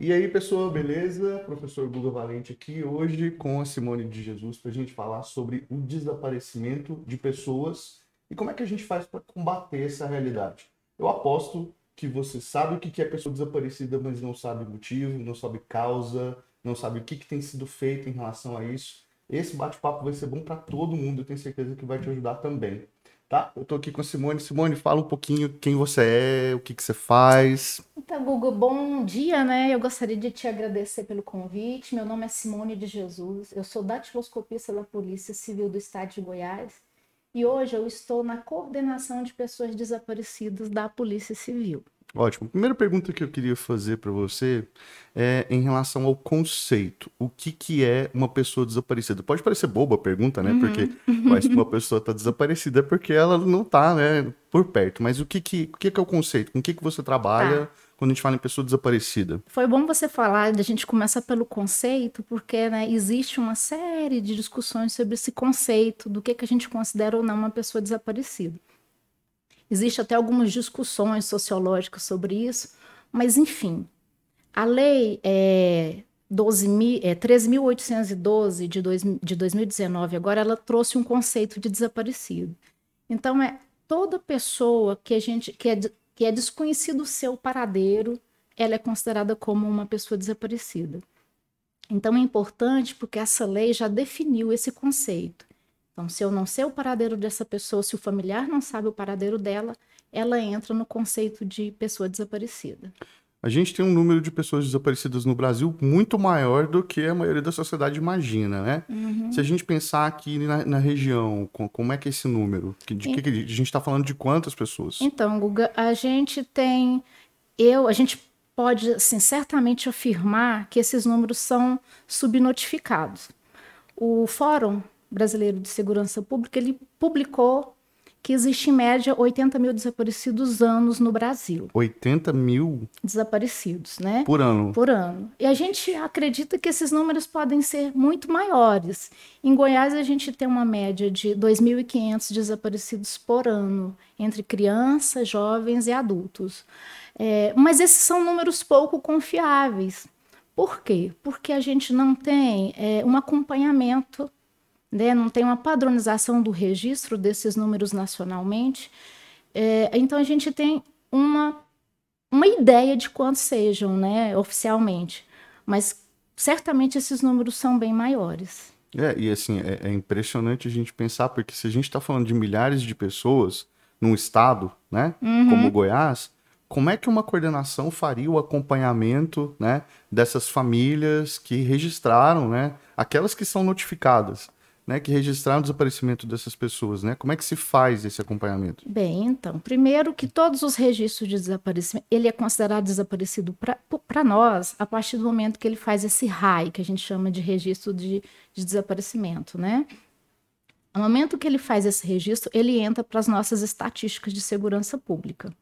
E aí, pessoal, beleza? Professor Guga Valente aqui hoje com a Simone de Jesus para a gente falar sobre o desaparecimento de pessoas e como é que a gente faz para combater essa realidade. Eu aposto que você sabe o que é pessoa desaparecida, mas não sabe motivo, não sabe causa, não sabe o que, que tem sido feito em relação a isso. Esse bate-papo vai ser bom para todo mundo, eu tenho certeza que vai te ajudar também. Tá? Eu tô aqui com a Simone. Simone, fala um pouquinho quem você é, o que, que você faz. Então, Google, bom dia, né? Eu gostaria de te agradecer pelo convite. Meu nome é Simone de Jesus. Eu sou datiloscopista da Polícia Civil do Estado de Goiás. E hoje eu estou na coordenação de pessoas desaparecidas da Polícia Civil. Ótimo. Primeira pergunta que eu queria fazer para você é em relação ao conceito. O que, que é uma pessoa desaparecida? Pode parecer boba a pergunta, né? Uhum. Porque mas uma pessoa está desaparecida é porque ela não está né, por perto. Mas o que, que, o que, que é o conceito? Com o que, que você trabalha? Tá quando a gente fala em pessoa desaparecida? Foi bom você falar, a gente começa pelo conceito, porque né, existe uma série de discussões sobre esse conceito, do que, que a gente considera ou não uma pessoa desaparecida. Existe até algumas discussões sociológicas sobre isso, mas enfim, a lei é, 12, é 13.812 de, de 2019, agora ela trouxe um conceito de desaparecido. Então é toda pessoa que a gente que é, que é desconhecido o seu paradeiro, ela é considerada como uma pessoa desaparecida. Então é importante porque essa lei já definiu esse conceito. Então, se eu não sei o paradeiro dessa pessoa, se o familiar não sabe o paradeiro dela, ela entra no conceito de pessoa desaparecida. A gente tem um número de pessoas desaparecidas no Brasil muito maior do que a maioria da sociedade imagina, né? Uhum. Se a gente pensar aqui na, na região, como é que é esse número? De que, que a gente está falando de quantas pessoas? Então, Guga, a gente tem, eu, a gente pode, assim, certamente afirmar que esses números são subnotificados. O Fórum Brasileiro de Segurança Pública, ele publicou que existe em média 80 mil desaparecidos anos no Brasil. 80 mil? Desaparecidos, né? Por ano. Por ano. E a gente acredita que esses números podem ser muito maiores. Em Goiás, a gente tem uma média de 2.500 desaparecidos por ano, entre crianças, jovens e adultos. É, mas esses são números pouco confiáveis. Por quê? Porque a gente não tem é, um acompanhamento né? não tem uma padronização do registro desses números nacionalmente. É, então a gente tem uma, uma ideia de quantos sejam, né, oficialmente, mas certamente esses números são bem maiores. É, e assim, é, é impressionante a gente pensar, porque se a gente está falando de milhares de pessoas num estado, né, uhum. como Goiás, como é que uma coordenação faria o acompanhamento, né, dessas famílias que registraram, né, aquelas que são notificadas? Né, que registraram o desaparecimento dessas pessoas, né? Como é que se faz esse acompanhamento? Bem, então, primeiro que todos os registros de desaparecimento, ele é considerado desaparecido para nós a partir do momento que ele faz esse RAI, que a gente chama de registro de, de desaparecimento, né? No momento que ele faz esse registro, ele entra para as nossas estatísticas de segurança pública.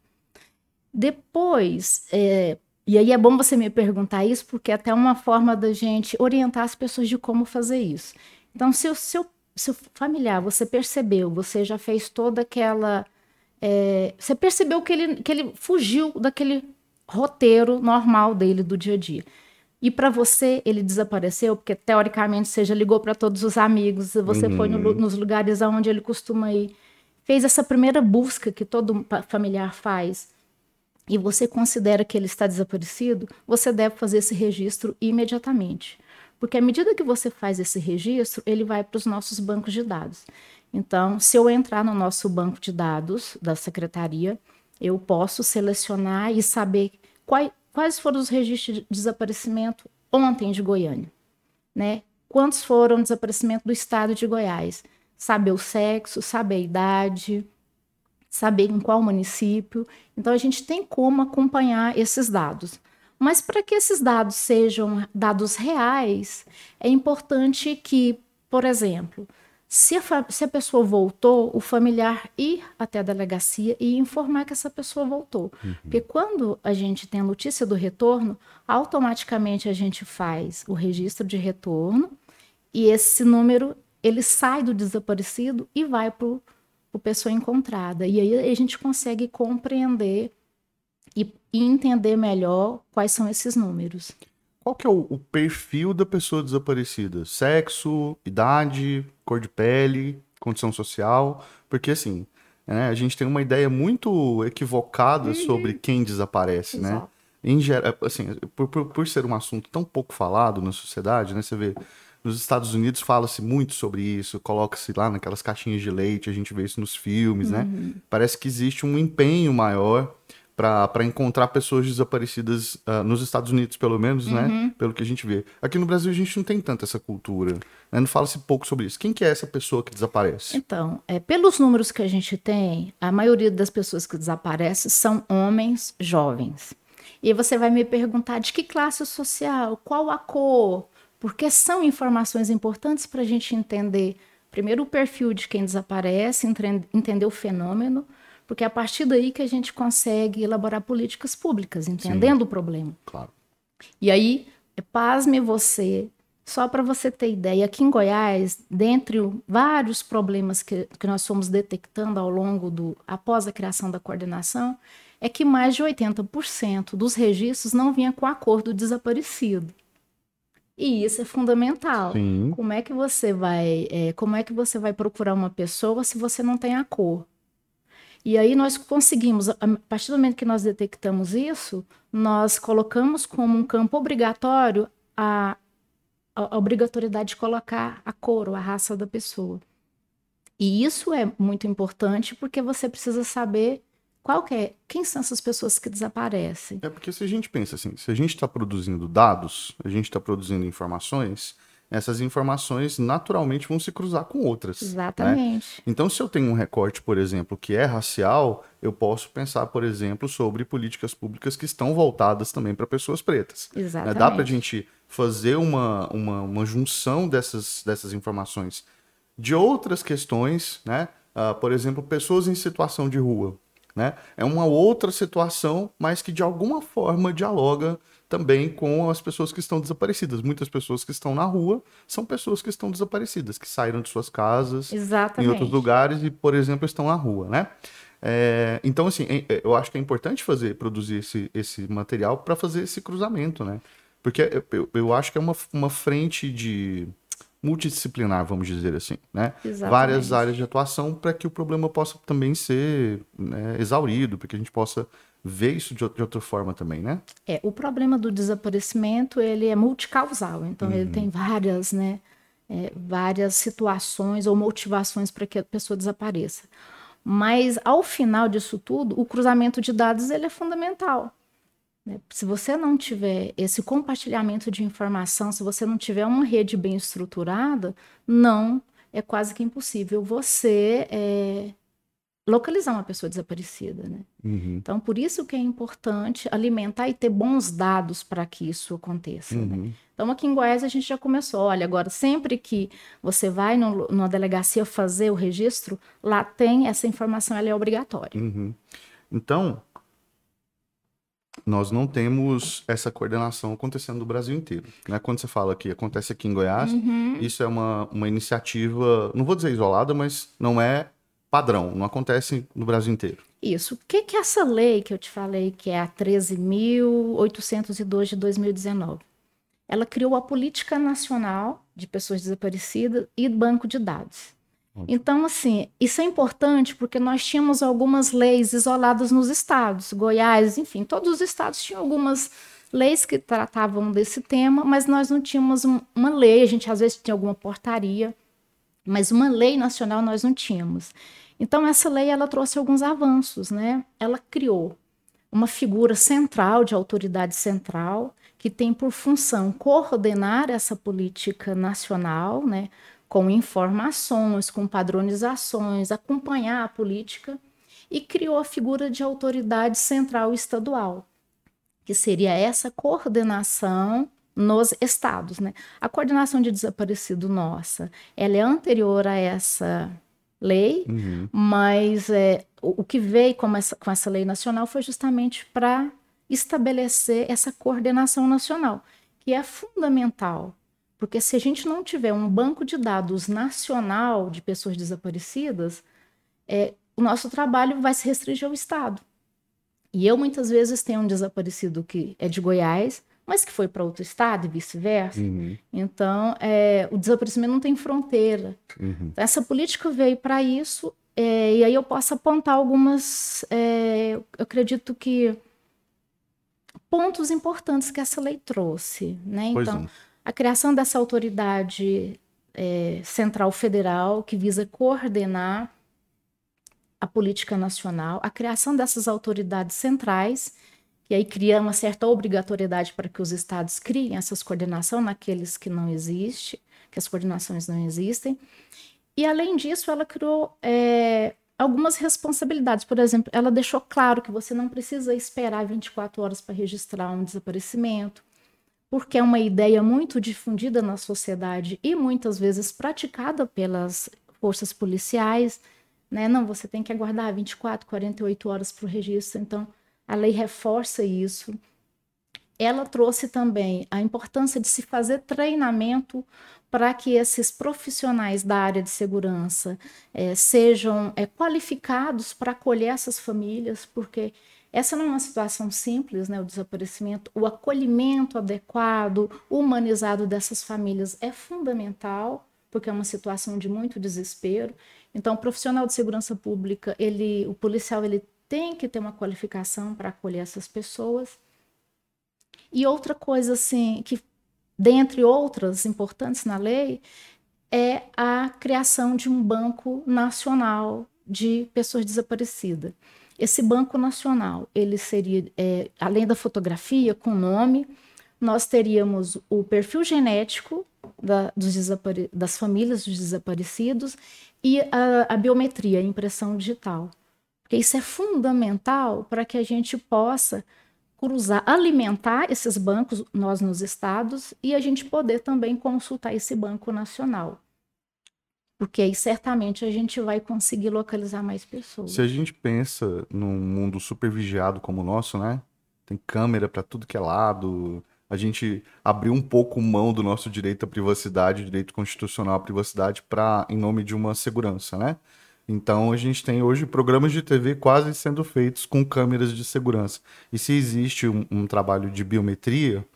Depois, é, e aí é bom você me perguntar isso, porque é até uma forma da gente orientar as pessoas de como fazer isso. Então, se o seu, seu familiar, você percebeu, você já fez toda aquela. É, você percebeu que ele, que ele fugiu daquele roteiro normal dele do dia a dia. E para você ele desapareceu, porque teoricamente você já ligou para todos os amigos, você uhum. foi no, nos lugares aonde ele costuma ir, fez essa primeira busca que todo familiar faz, e você considera que ele está desaparecido, você deve fazer esse registro imediatamente. Porque à medida que você faz esse registro, ele vai para os nossos bancos de dados. Então, se eu entrar no nosso banco de dados da secretaria, eu posso selecionar e saber quais, quais foram os registros de desaparecimento ontem de Goiânia, né? Quantos foram desaparecimento do estado de Goiás? Saber o sexo, saber a idade, saber em qual município. Então, a gente tem como acompanhar esses dados. Mas para que esses dados sejam dados reais, é importante que, por exemplo, se a, se a, pessoa voltou, o familiar ir até a delegacia e informar que essa pessoa voltou. Uhum. Porque quando a gente tem a notícia do retorno, automaticamente a gente faz o registro de retorno e esse número ele sai do desaparecido e vai para o pessoa encontrada. E aí a gente consegue compreender e, e entender melhor quais são esses números. Qual que é o, o, perfil da pessoa desaparecida? Sexo, idade, cor de pele, condição social? Porque assim, né, a gente tem uma ideia muito equivocada uhum. sobre quem desaparece, né? Exato. né? Em geral, assim, por, por, por, ser um assunto tão pouco falado na sociedade, né? Você vê, nos Estados Unidos fala-se muito sobre isso, coloca-se lá naquelas caixinhas de leite, a gente vê isso nos filmes, né? uhum. né? Parece que existe um empenho maior para encontrar pessoas desaparecidas uh, nos Estados Unidos, pelo menos, né? uhum. né? Pelo que a gente vê. Aqui no Brasil a gente não tem tanta essa cultura. Né? Não fala-se pouco sobre isso. Quem que é essa pessoa que desaparece? Então, é, pelos números que a gente tem, a maioria das pessoas que desaparecem são homens jovens. E você vai me perguntar de que classe social, qual a cor, porque são informações importantes para a gente entender, primeiro, o perfil de quem desaparece, entender o fenômeno, porque é a partir daí que a gente consegue elaborar políticas públicas, entendendo Sim, o problema. Claro. E aí, pasme você, só para você ter ideia, aqui em Goiás, dentre vários problemas que, que nós fomos detectando ao longo do, após a criação da coordenação, é que mais de 80% dos registros não vinha com a cor do desaparecido. E isso é fundamental. Sim. Como é que você vai, é, como é que você vai procurar uma pessoa se você não tem a cor? E aí nós conseguimos, a partir do momento que nós detectamos isso, nós colocamos como um campo obrigatório a, a obrigatoriedade de colocar a cor a raça da pessoa. E isso é muito importante porque você precisa saber qual que é? Quem são essas pessoas que desaparecem? É porque se a gente pensa assim, se a gente está produzindo dados, a gente está produzindo informações, essas informações naturalmente vão se cruzar com outras. Né? Exatamente. Né? Então, se eu tenho um recorte, por exemplo, que é racial, eu posso pensar, por exemplo, sobre políticas públicas que estão voltadas também para pessoas pretas. Exatamente. Né? Dá para a gente fazer uma, uma, uma, junção dessas, dessas informações de outras questões, né? Uh, por exemplo, pessoas em situação de rua. Né? É uma outra situação, mas que de alguma forma dialoga também com as pessoas que estão desaparecidas. Muitas pessoas que estão na rua são pessoas que estão desaparecidas, que saíram de suas casas Exatamente. em outros lugares e, por exemplo, estão na rua, né? É, então, assim, é, é, eu acho que é importante fazer, produzir esse, esse material para fazer esse cruzamento, né? Porque eu, eu acho que é uma, uma frente de, multidisciplinar, vamos dizer assim, né? Exatamente. Várias áreas de atuação para que o problema possa também ser né, exaurido, para que a gente possa ver isso de, outra forma também, né? É, o problema do desaparecimento, ele é multicausal, então uhum. ele tem várias, né, é, várias situações ou motivações para que a pessoa desapareça. Mas, ao final disso tudo, o cruzamento de dados, ele é fundamental. Né? Se você não tiver esse compartilhamento de informação, se você não tiver uma rede bem estruturada, não é quase que impossível você é, localizar uma pessoa desaparecida. Né? Uhum. Então, por isso que é importante alimentar e ter bons dados para que isso aconteça. Né? Uhum. Né? Então, aqui em Goiás a gente já começou. Olha, agora, sempre que você vai no, numa delegacia fazer o registro, lá tem essa informação, ela é obrigatória. Uhum. Então, nós não temos essa coordenação acontecendo no Brasil inteiro. Né? Quando você fala que acontece aqui em Goiás, uhum. isso é uma, uma iniciativa, não vou dizer isolada, mas não é padrão, não acontece no Brasil inteiro. Isso. O que, que é essa lei que eu te falei, que é a 13.802 de 2019? Ela criou a Política Nacional de Pessoas Desaparecidas e Banco de Dados. Então, assim, isso é importante porque nós tínhamos algumas leis isoladas nos estados, Goiás, enfim, todos os estados tinham algumas leis que tratavam desse tema, mas nós não tínhamos um, uma lei, a gente às vezes tinha alguma portaria, mas uma lei nacional nós não tínhamos. Então, essa lei ela trouxe alguns avanços, né? Ela criou uma figura central de autoridade central que tem por função coordenar essa política nacional, né? Com informações, com padronizações, acompanhar a política e criou a figura de autoridade central estadual, que seria essa coordenação nos estados, né? A coordenação de desaparecido nossa, ela é anterior a essa lei, uhum. mas é, o, o, que veio com essa, com essa lei nacional foi justamente para estabelecer essa coordenação nacional, que é fundamental porque se a gente não tiver um banco de dados nacional de pessoas desaparecidas, é, o nosso trabalho vai se restringir ao Estado. E eu muitas vezes tenho um desaparecido que é de Goiás, mas que foi para outro estado e vice-versa. Uhum. Então, é, o desaparecimento não tem fronteira. Uhum. Então, essa política veio para isso, é, e aí eu posso apontar algumas, é, eu acredito que pontos importantes que essa lei trouxe, né? Pois Então, não. A criação dessa autoridade é, central federal que visa coordenar a política nacional, a criação dessas autoridades centrais, que aí cria uma certa obrigatoriedade para que os estados criem essas coordenação naqueles que não existe, que as coordenações não existem. E além disso, ela criou é, algumas responsabilidades. Por exemplo, ela deixou claro que você não precisa esperar 24 horas para registrar um desaparecimento, porque é uma ideia muito difundida na sociedade e muitas vezes praticada pelas forças policiais. Né? Não, você tem que aguardar 24, 48 horas para o registro. Então, a lei reforça isso. Ela trouxe também a importância de se fazer treinamento para que esses profissionais da área de segurança eh, sejam eh, qualificados para acolher essas famílias, porque essa não é uma situação simples, né? O desaparecimento, o acolhimento adequado, humanizado dessas famílias é fundamental, porque é uma situação de muito desespero. Então, o profissional de segurança pública, ele, o policial, ele tem que ter uma qualificação para acolher essas pessoas. E outra coisa, assim, que dentre outras importantes na lei, é a criação de um banco nacional de pessoas desaparecidas. Esse banco nacional, ele seria, é, além da fotografia com nome, nós teríamos o perfil genético da, das famílias dos desaparecidos e a, a biometria, a impressão digital. Porque isso é fundamental para que a gente possa cruzar, alimentar esses bancos, nós nos estados, e a gente poder também consultar esse banco nacional. Porque aí certamente a gente vai conseguir localizar mais pessoas. Se a gente pensa num mundo super vigiado como o nosso, né? Tem câmera para tudo que é lado. A gente abriu um pouco mão do nosso direito à privacidade, direito constitucional à privacidade, para em nome de uma segurança, né? Então a gente tem hoje programas de TV quase sendo feitos com câmeras de segurança. E se existe um, um trabalho de biometria,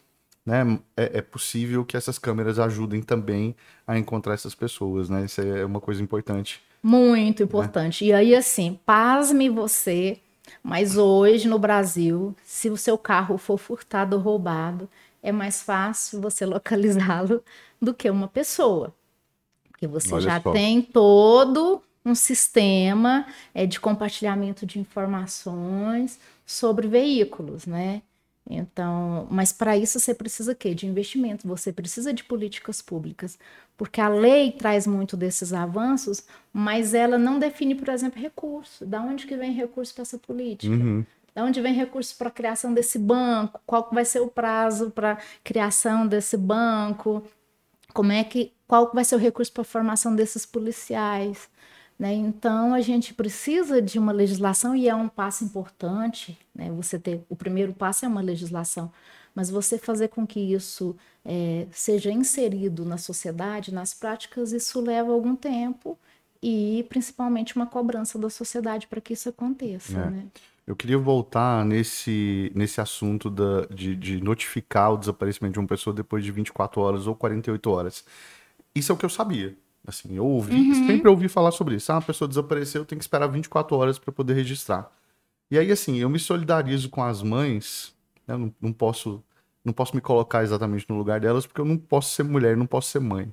né, é, é, possível que essas câmeras ajudem também a encontrar essas pessoas, né? Isso é uma coisa importante. Muito importante. Né? E aí, assim, pasme você, mas hoje no Brasil, se o seu carro for furtado ou roubado, é mais fácil você localizá-lo do que uma pessoa. Porque você Olha já só. tem todo um sistema é, de compartilhamento de informações sobre veículos, né? Então, mas para isso você precisa quê? De investimento, você precisa de políticas públicas, porque a lei traz muito desses avanços, mas ela não define, por exemplo, recurso. Da onde que vem recurso para essa política? Uhum. Da onde vem recurso para a criação desse banco? Qual vai ser o prazo para criação desse banco? Como é que qual vai ser o recurso para a formação desses policiais? Né? Então, a gente precisa de uma legislação e é um passo importante. Né? Você ter o primeiro passo é uma legislação, mas você fazer com que isso é, seja inserido na sociedade, nas práticas, isso leva algum tempo e principalmente uma cobrança da sociedade para que isso aconteça. É. Né? Eu queria voltar nesse, nesse assunto da, de, de notificar o desaparecimento de uma pessoa depois de 24 horas ou 48 horas. Isso é o que eu sabia. Assim, eu ouvi, uhum. sempre ouvi falar sobre isso. Ah, uma pessoa desapareceu, tem que esperar 24 horas para poder registrar. E aí, assim, eu me solidarizo com as mães, né? eu não, não, posso não posso me colocar exatamente no lugar delas, porque eu não posso ser mulher, não posso ser mãe.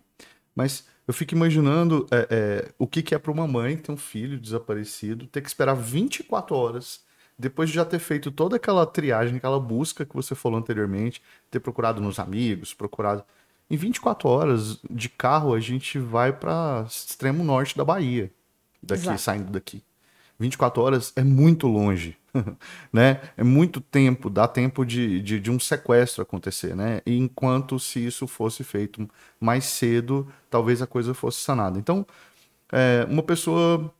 Mas eu fico imaginando é, é, o que, que é para uma mãe ter um filho desaparecido, ter que esperar 24 horas, depois de já ter feito toda aquela triagem, aquela busca que você falou anteriormente, ter procurado nos amigos, procurado em 24 horas de carro, a gente vai para extremo norte da Bahia, daqui, Exato. saindo daqui. 24 horas é muito longe, né? É muito tempo, dá tempo de, de, de, um sequestro acontecer, né? E enquanto se isso fosse feito mais cedo, talvez a coisa fosse sanada. Então, é, uma pessoa,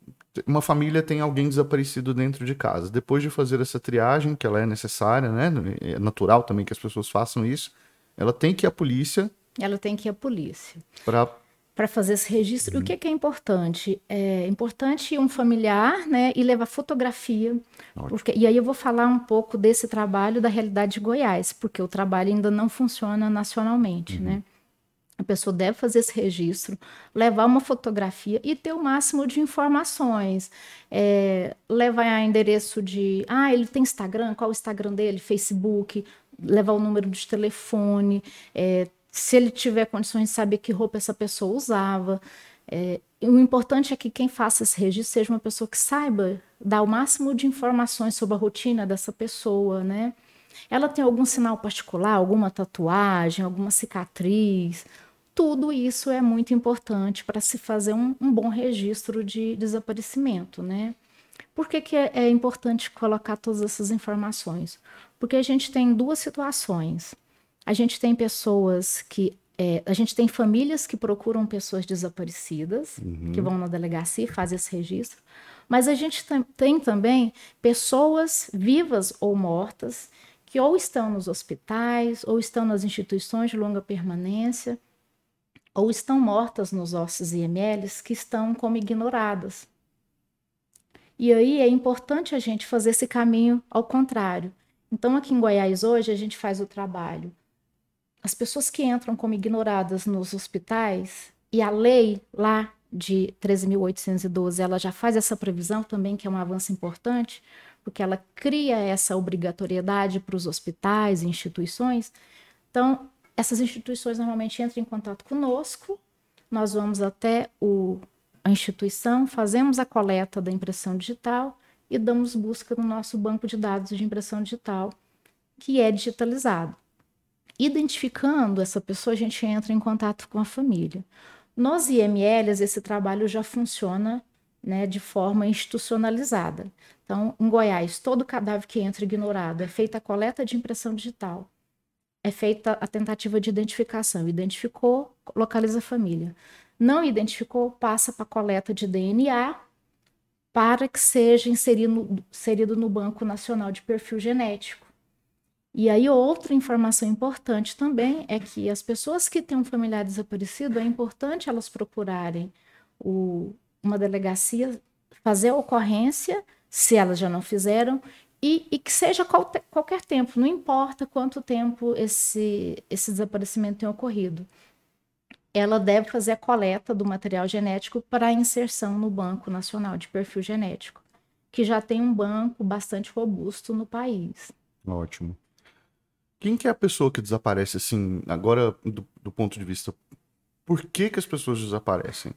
uma família tem alguém desaparecido dentro de casa. Depois de fazer essa triagem, que ela é necessária, né? É natural também que as pessoas façam isso. Ela tem que ir à polícia ela tem que ir à polícia. Para para fazer esse registro. Uhum. O que, que, é importante? É importante um familiar, né, e levar fotografia. Porque, e aí eu vou falar um pouco desse trabalho da realidade de Goiás, porque o trabalho ainda não funciona nacionalmente, uhum. né? A pessoa deve fazer esse registro, levar uma fotografia e ter o máximo de informações. É, levar endereço de. Ah, ele tem Instagram, qual o Instagram dele? Facebook, levar o número de telefone, é, se ele tiver condições de saber que roupa essa pessoa usava. É, o importante é que quem faça esse registro seja uma pessoa que saiba dar o máximo de informações sobre a rotina dessa pessoa, né? Ela tem algum sinal particular, alguma tatuagem, alguma cicatriz? Tudo isso é muito importante para se fazer um, um, bom registro de desaparecimento, né? Por que, que é, é importante colocar todas essas informações? Porque a gente tem duas situações. A gente tem pessoas que. É, a gente tem famílias que procuram pessoas desaparecidas, uhum. que vão na delegacia e fazem esse registro. Mas a gente tem também pessoas vivas ou mortas que ou estão nos hospitais, ou estão nas instituições de longa permanência, ou estão mortas nos ossos IMLs que estão como ignoradas. E aí é importante a gente fazer esse caminho ao contrário. Então, aqui em Goiás, hoje, a gente faz o trabalho as pessoas que entram como ignoradas nos hospitais, e a lei lá de 13.812, ela já faz essa previsão também, que é um avanço importante, porque ela cria essa obrigatoriedade para os hospitais e instituições. Então, essas instituições normalmente entram em contato conosco, nós vamos até o, a instituição, fazemos a coleta da impressão digital e damos busca no nosso banco de dados de impressão digital, que é digitalizado. Identificando essa pessoa, a gente entra em contato com a família. Nos IMLs, esse trabalho já funciona né, de forma institucionalizada. Então, em Goiás, todo cadáver que entra ignorado é feita a coleta de impressão digital, é feita a tentativa de identificação. Identificou, localiza a família. Não identificou, passa para a coleta de DNA para que seja inserido, inserido no Banco Nacional de Perfil Genético. E aí, outra informação importante também é que as pessoas que têm um familiar desaparecido, é importante elas procurarem o, uma delegacia, fazer a ocorrência, se elas já não fizeram, e, e que seja qual, qualquer tempo, não importa quanto tempo esse, esse desaparecimento tem ocorrido. Ela deve fazer a coleta do material genético para inserção no Banco Nacional de Perfil Genético, que já tem um banco bastante robusto no país. Ótimo. Quem que é a pessoa que desaparece, assim, agora do, do ponto de vista, por que que as pessoas desaparecem?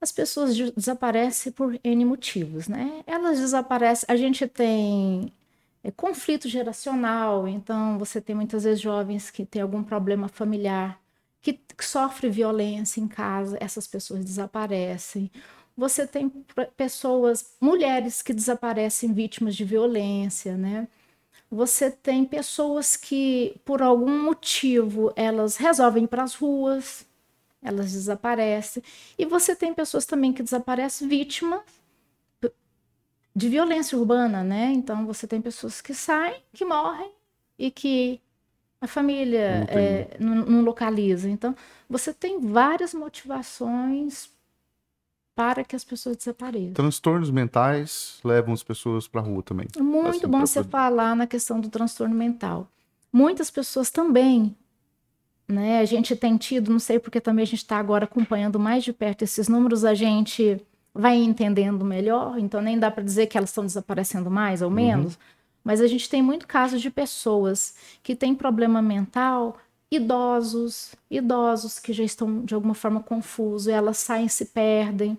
As pessoas desaparecem por N motivos, né? Elas desaparecem, a gente tem é, conflito geracional, então você tem muitas vezes jovens que têm algum problema familiar, que, que sofre violência em casa, essas pessoas desaparecem. Você tem pessoas, mulheres que desaparecem vítimas de violência, né? Você tem pessoas que, por algum motivo, elas resolvem ir para as ruas, elas desaparecem. E você tem pessoas também que desaparecem vítimas de violência urbana, né? Então você tem pessoas que saem, que morrem e que a família não, é, não, não localiza. Então você tem várias motivações para que as pessoas desapareçam. Transtornos mentais levam as pessoas para a rua também. Muito assim, bom você falar na questão do transtorno mental. Muitas pessoas também, né? A gente tem tido, não sei porque também a gente está agora acompanhando mais de perto esses números, a gente vai entendendo melhor, então nem dá para dizer que elas estão desaparecendo mais ou uhum. menos, uhum. mas a gente tem muito casos de pessoas que têm problema mental idosos, idosos que já estão de alguma forma confusos, elas saem se perdem.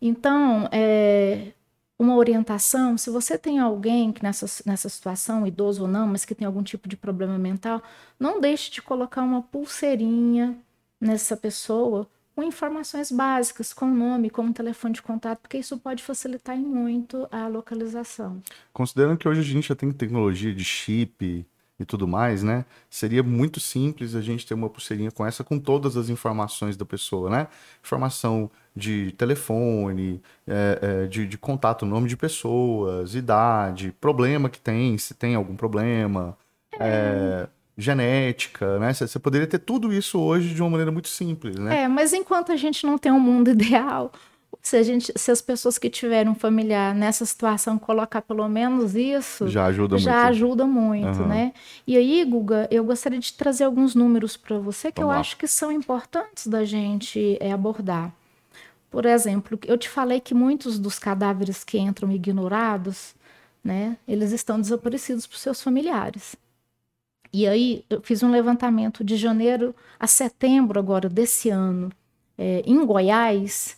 Então, é, uma orientação, se você tem alguém que nessa, nessa situação, idoso ou não, mas que tem algum tipo de problema mental, não deixe de colocar uma pulseirinha nessa pessoa com informações básicas, com nome, com telefone de contato, porque isso pode facilitar muito a localização. Considerando que hoje a gente já tem tecnologia de chip, e tudo mais, né? Seria muito simples a gente ter uma pulseirinha com essa com todas as informações da pessoa, né? Informação de telefone, é, é, de, de, contato, nome de pessoas, idade, problema que tem, se tem algum problema, é. genética, né? Você poderia ter tudo isso hoje de uma maneira muito simples, né? É, mas enquanto a gente não tem um mundo ideal, se, a gente, se as pessoas que tiverem um familiar nessa situação colocar pelo menos isso, já ajuda já muito. ajuda muito, uhum. né? E aí, Guga, eu gostaria de trazer alguns números para você que Vamos eu lá. acho que são importantes da gente é, abordar. Por exemplo, eu te falei que muitos dos cadáveres que entram ignorados, né, eles estão desaparecidos por seus familiares. E aí eu fiz um levantamento de janeiro a setembro agora desse ano, é, em Goiás,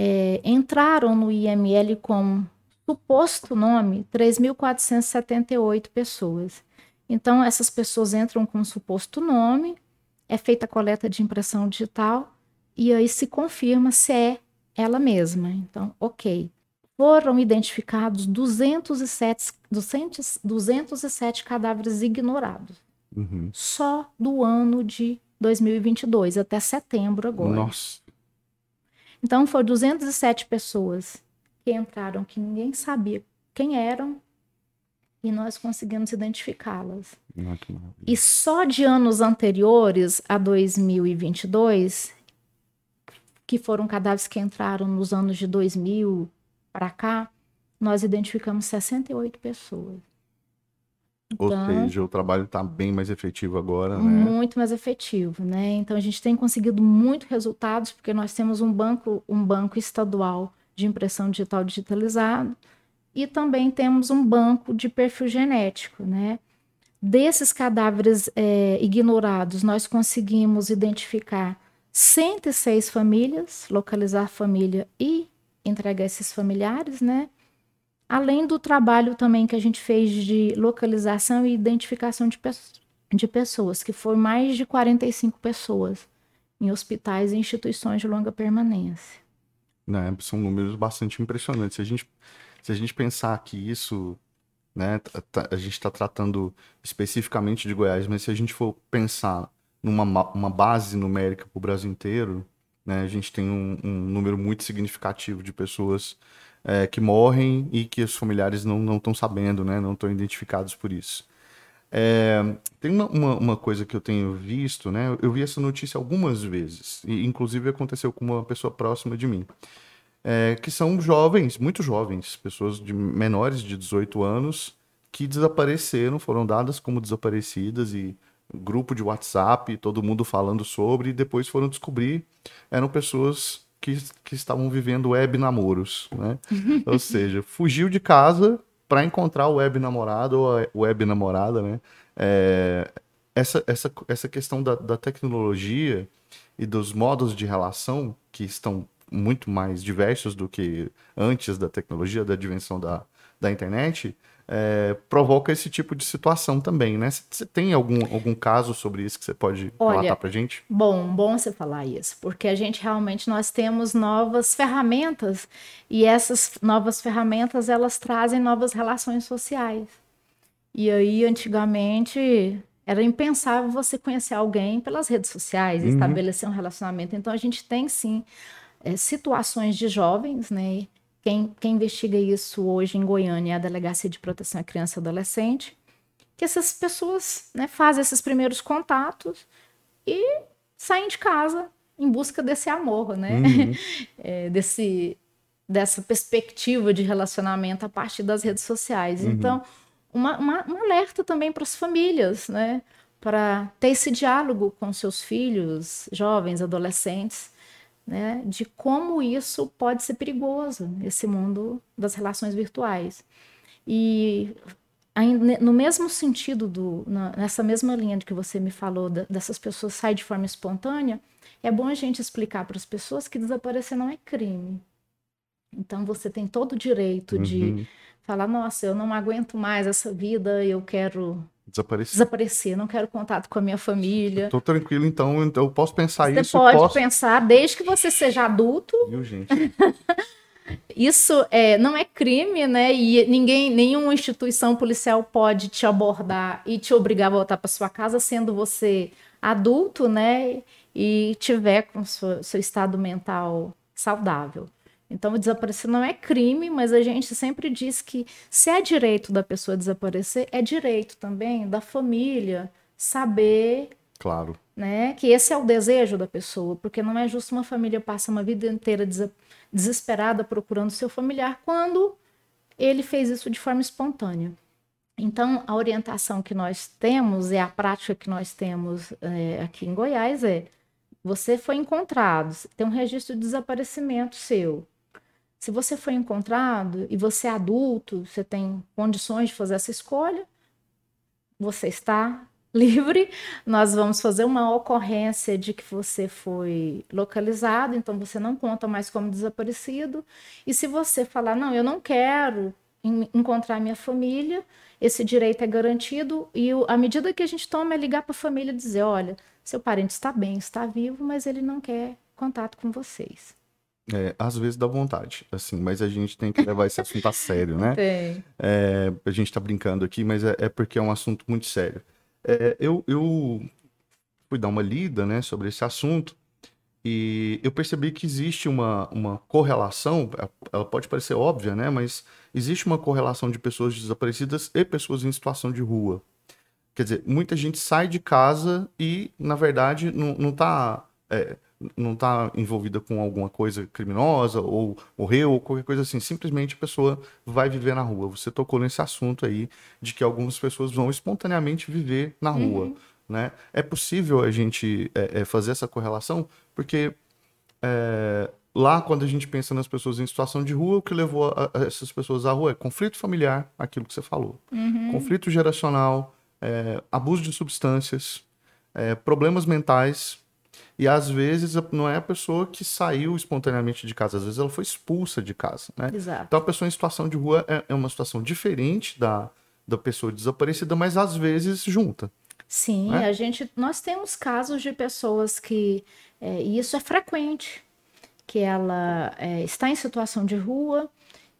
é, entraram no IML com suposto nome 3.478 pessoas. Então, essas pessoas entram com suposto nome, é feita a coleta de impressão digital e aí se confirma se é ela mesma. Então, ok. Foram identificados 207, 200, 207 cadáveres ignorados. Uhum. Só do ano de 2022, até setembro agora. Nossa. Então, foram 207 pessoas que entraram, que ninguém sabia quem eram, e nós conseguimos identificá-las. e só de anos anteriores a 2022, que foram cadáveres que entraram nos anos de 2000 para cá, nós identificamos 68 pessoas. Ou então, seja, o trabalho está bem mais efetivo agora, né? Muito mais efetivo, né? Então a gente tem conseguido muitos resultados porque nós temos um banco, um banco estadual de impressão digital digitalizado e também temos um banco de perfil genético, né? Desses cadáveres é, ignorados, nós conseguimos identificar 106 famílias, localizar a família e entregar esses familiares, né? Além do trabalho também que a gente fez de localização e identificação de, pe de pessoas, que foi mais de 45 pessoas em hospitais e instituições de longa permanência. Né, são números bastante impressionantes. Se a gente, se a gente pensar que isso, né, a gente está tratando especificamente de Goiás, mas se a gente for pensar numa uma base numérica para o Brasil inteiro, né, a gente tem um, um número muito significativo de pessoas é, que morrem e que os familiares não estão sabendo, né? Não estão identificados por isso. É, tem uma, uma, uma, coisa que eu tenho visto, né? Eu vi essa notícia algumas vezes, e inclusive aconteceu com uma pessoa próxima de mim, é, que são jovens, muito jovens, pessoas de menores de 18 anos, que desapareceram, foram dadas como desaparecidas e grupo de WhatsApp, todo mundo falando sobre, e depois foram descobrir eram pessoas que, que estavam vivendo web namoros, né? ou seja, fugiu de casa para encontrar o web namorado ou a web namorada, né? É, essa, essa, essa questão da, da tecnologia e dos modos de relação que estão muito mais diversos do que antes da tecnologia, da dimensão da, da internet, é, provoca esse tipo de situação também, né? Você tem algum, algum caso sobre isso que você pode Olha, relatar pra gente? Bom, bom você falar isso, porque a gente realmente nós temos novas ferramentas e essas novas ferramentas elas trazem novas relações sociais. E aí, antigamente, era impensável você conhecer alguém pelas redes sociais, uhum. estabelecer um relacionamento. Então, a gente tem sim é, situações de jovens, né? Quem, quem investiga isso hoje em Goiânia é a Delegacia de Proteção à Criança e Adolescente, que essas pessoas né, fazem esses primeiros contatos e saem de casa em busca desse amor, né? Uhum. É, desse, dessa perspectiva de relacionamento a partir das redes sociais. Uhum. Então, uma, uma, um alerta também para as famílias, né? Para ter esse diálogo com seus filhos, jovens, adolescentes, né, de como isso pode ser perigoso nesse mundo das relações virtuais. E no mesmo sentido, do, nessa mesma linha de que você me falou, dessas pessoas saem de forma espontânea, é bom a gente explicar para as pessoas que desaparecer não é crime. Então você tem todo o direito uhum. de falar: nossa, eu não aguento mais essa vida, eu quero Desaparecer. Desaparecer, não quero contato com a minha família. Estou tranquilo, então eu posso pensar você isso. Você pode posso... pensar, desde que você seja adulto. Viu, gente? isso é, não é crime, né? E ninguém, nenhuma instituição policial pode te abordar e te obrigar a voltar para sua casa, sendo você adulto, né? E tiver com seu, seu estado mental saudável. Então, o desaparecer não é crime, mas a gente sempre diz que se é direito da pessoa desaparecer, é direito também da família saber Claro. né? Que esse é o desejo da pessoa, porque não é justo uma família passar uma vida inteira des desesperada procurando seu familiar quando ele fez isso de forma espontânea. Então, a orientação que nós temos e a prática que nós temos é, aqui em Goiás é: você foi encontrado, tem um registro de desaparecimento seu. Se você foi encontrado e você é adulto, você tem condições de fazer essa escolha, você está livre, nós vamos fazer uma ocorrência de que você foi localizado, então você não conta mais como desaparecido. E se você falar, não, eu não quero encontrar minha família, esse direito é garantido. E a medida que a gente toma é ligar para a família e dizer: olha, seu parente está bem, está vivo, mas ele não quer contato com vocês. É, às vezes dá vontade, assim, mas a gente tem que levar esse assunto a sério, né? Tem. É, a gente está brincando aqui, mas é, é porque é um assunto muito sério. É, eu, eu fui dar uma lida né, sobre esse assunto e eu percebi que existe uma, uma correlação, ela pode parecer óbvia, né, mas existe uma correlação de pessoas desaparecidas e pessoas em situação de rua. Quer dizer, muita gente sai de casa e, na verdade, não está é, não tá envolvida com alguma coisa criminosa ou morreu ou qualquer coisa assim. Simplesmente a pessoa vai viver na rua. Você tocou nesse assunto aí de que algumas pessoas vão espontaneamente viver na rua. Uhum. Né? É possível a gente é, é, fazer essa correlação porque é, lá quando a gente pensa nas pessoas em situação de rua, o que levou a, a essas pessoas à rua é conflito familiar, aquilo que você falou, uhum. conflito geracional, é, abuso de substâncias, é, problemas mentais e às vezes não é a pessoa que saiu espontaneamente de casa, às vezes ela foi expulsa de casa, né? Exato. Então a pessoa em situação de rua é, é uma situação diferente da, da pessoa desaparecida, mas às vezes junta. Sim, né? a gente, nós temos casos de pessoas que, é, e isso é frequente, que ela é, está em situação de rua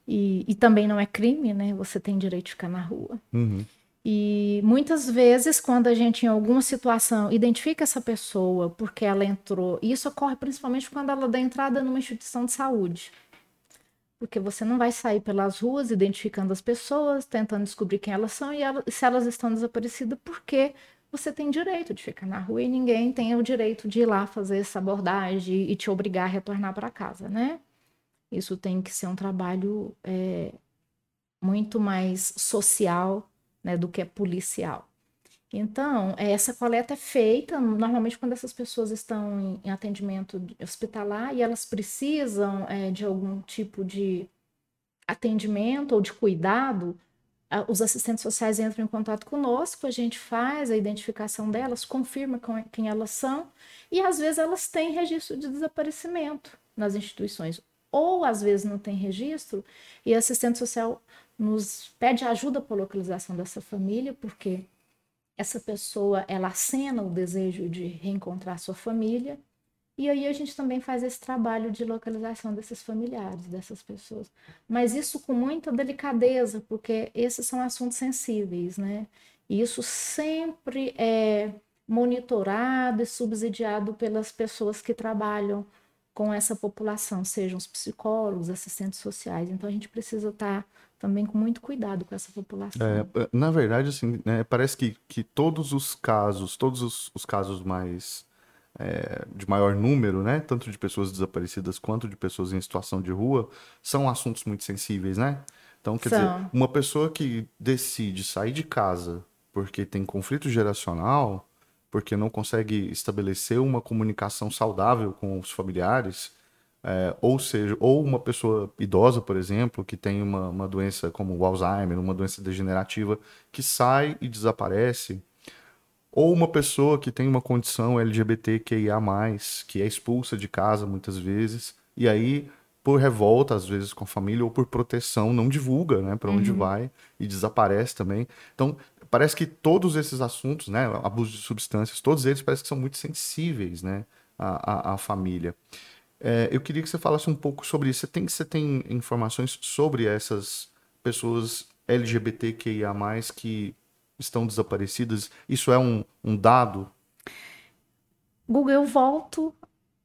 e, e, também não é crime, né? Você tem direito de ficar na rua. Uhum. E muitas vezes, quando a gente, em alguma situação, identifica essa pessoa porque ela entrou, e isso ocorre principalmente quando ela dá entrada numa instituição de saúde. Porque você não vai sair pelas ruas identificando as pessoas, tentando descobrir quem elas são e elas, se elas estão desaparecidas, porque você tem direito de ficar na rua e ninguém tem o direito de ir lá fazer essa abordagem e te obrigar a retornar para casa, né? Isso tem que ser um trabalho é, muito mais social né, do que é policial. Então, essa coleta é feita normalmente quando essas pessoas estão em, em atendimento hospitalar e elas precisam é, de algum tipo de atendimento ou de cuidado. Os assistentes sociais entram em contato conosco, a gente faz a identificação delas, confirma quem elas são e às vezes elas têm registro de desaparecimento nas instituições. Ou às vezes não tem registro e a assistente social nos pede ajuda para a localização dessa família, porque essa pessoa ela acena o desejo de reencontrar sua família. E aí a gente também faz esse trabalho de localização desses familiares, dessas pessoas. Mas isso com muita delicadeza, porque esses são assuntos sensíveis, né? E isso sempre é monitorado e subsidiado pelas pessoas que trabalham com essa população, sejam os psicólogos, assistentes sociais. Então a gente precisa estar tá também com muito cuidado com essa população. É, é, na verdade, assim, né, parece que, que todos os casos, todos os, os casos mais é, de maior número, né, tanto de pessoas desaparecidas quanto de pessoas em situação de rua, são assuntos muito sensíveis, né? Então, quer são. dizer, uma pessoa que decide sair de casa porque tem conflito geracional, porque não consegue estabelecer uma comunicação saudável com os familiares, é, ou seja, ou uma pessoa idosa, por exemplo, que tem uma, uma doença como o Alzheimer, uma doença degenerativa, que sai e desaparece, ou uma pessoa que tem uma condição LGBTQIA, que é expulsa de casa muitas vezes, e aí, por revolta, às vezes com a família, ou por proteção, não divulga né, para onde uhum. vai e desaparece também. Então, parece que todos esses assuntos, né, abuso de substâncias, todos eles parecem que são muito sensíveis né, à, à, à família. É, eu queria que você falasse um pouco sobre isso. Você tem, você tem informações sobre essas pessoas LGBTQIA, que estão desaparecidas? Isso é um, um dado? Google, eu volto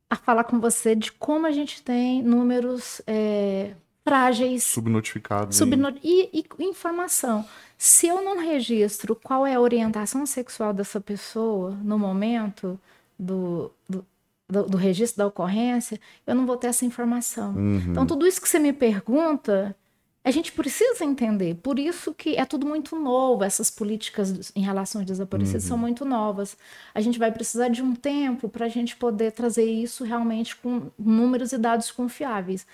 a falar com você de como a gente tem números é, frágeis. Subnotificados. Subno... E, e informação. Se eu não registro qual é a orientação sexual dessa pessoa no momento do, do, do, do registro da ocorrência, eu não vou ter essa informação. Uhum. Então, tudo isso que você me pergunta, a gente precisa entender. Por isso que é tudo muito novo, essas políticas em relação aos desaparecidos Uhum. são muito novas. A gente vai precisar de um tempo para a gente poder trazer isso realmente com números e dados confiáveis.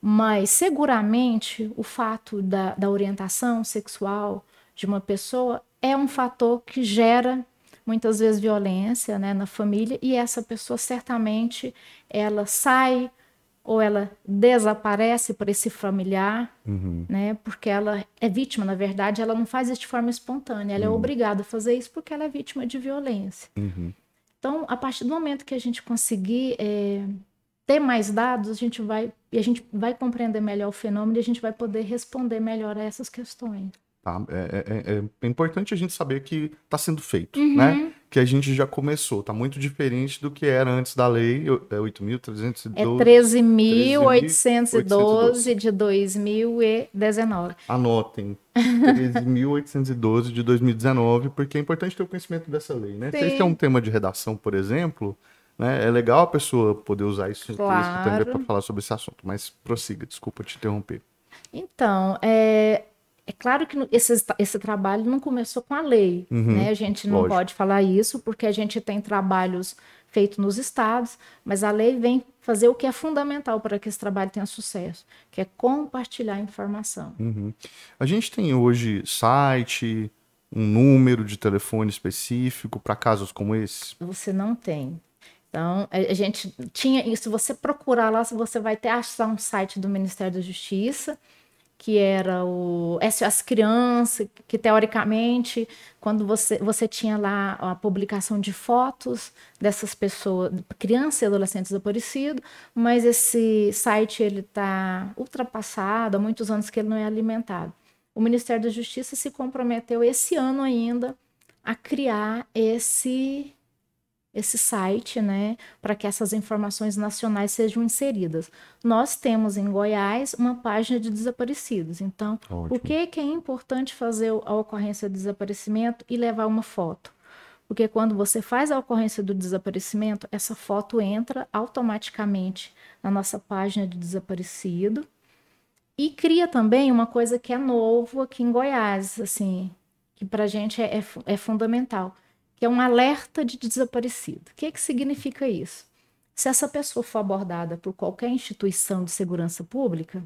Mas, seguramente, o fato da, da orientação sexual de uma pessoa é um fator que gera muitas vezes violência né, na família e essa pessoa certamente ela sai ou ela desaparece para esse familiar, Uhum. né? Porque ela é vítima, na verdade, ela não faz isso de forma espontânea, ela é obrigada a fazer isso porque ela é vítima de violência. Uhum. Então, a partir do momento que a gente conseguir é, ter mais dados, a gente vai e a gente vai compreender melhor o fenômeno e a gente vai poder responder melhor a essas questões. Tá? É, é- é- é importante a gente saber que está sendo feito, Uhum. né? Que a gente já começou. Tá muito diferente do que era antes da lei é 8.312. É 13.812 de 2019. Anotem. 13.812 de 2019, porque é importante ter o conhecimento dessa lei, né? Se Sim. esse é um tema de redação, por exemplo, né, é legal a pessoa poder usar isso Claro. também para falar sobre esse assunto. Mas prossiga, desculpa te interromper. Então, é, é claro que esse, esse trabalho não começou com a lei, Uhum, né? A gente não lógico. pode falar isso porque a gente tem trabalhos feitos nos estados, mas a lei vem fazer o que é fundamental para que esse trabalho tenha sucesso, que é compartilhar informação. Uhum. A gente tem hoje site, um número de telefone específico para casos como esse? Você não tem. Então, a gente tinha isso. Se você procurar lá, você vai ter achar um site do Ministério da Justiça, que era o SOS Criança, que teoricamente, quando você, você tinha lá a publicação de fotos dessas pessoas, crianças e adolescentes desaparecidos, mas esse site ele está ultrapassado, há muitos anos que ele não é alimentado. O Ministério da Justiça se comprometeu esse ano ainda a criar esse esse site, né, para que essas informações nacionais sejam inseridas. Nós temos em Goiás uma página de desaparecidos. Então, Ótimo. por que, que é importante fazer a ocorrência do desaparecimento e levar uma foto? Porque quando você faz a ocorrência do desaparecimento, essa foto entra automaticamente na nossa página de desaparecido e cria também uma coisa que é novo aqui em Goiás, assim, que para a gente é, é é fundamental, que é um alerta de desaparecido. O que, que significa isso? Se essa pessoa for abordada por qualquer instituição de segurança pública,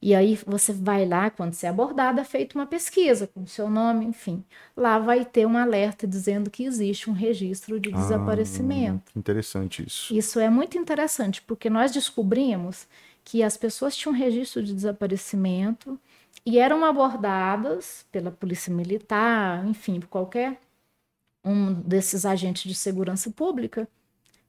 e aí você vai lá, quando você é abordada, é feita uma pesquisa com seu nome, enfim. Lá vai ter um alerta dizendo que existe um registro de desaparecimento. Ah, interessante isso. Isso é muito interessante, porque nós descobrimos que as pessoas tinham registro de desaparecimento e eram abordadas pela polícia militar, enfim, por qualquer um desses agentes de segurança pública,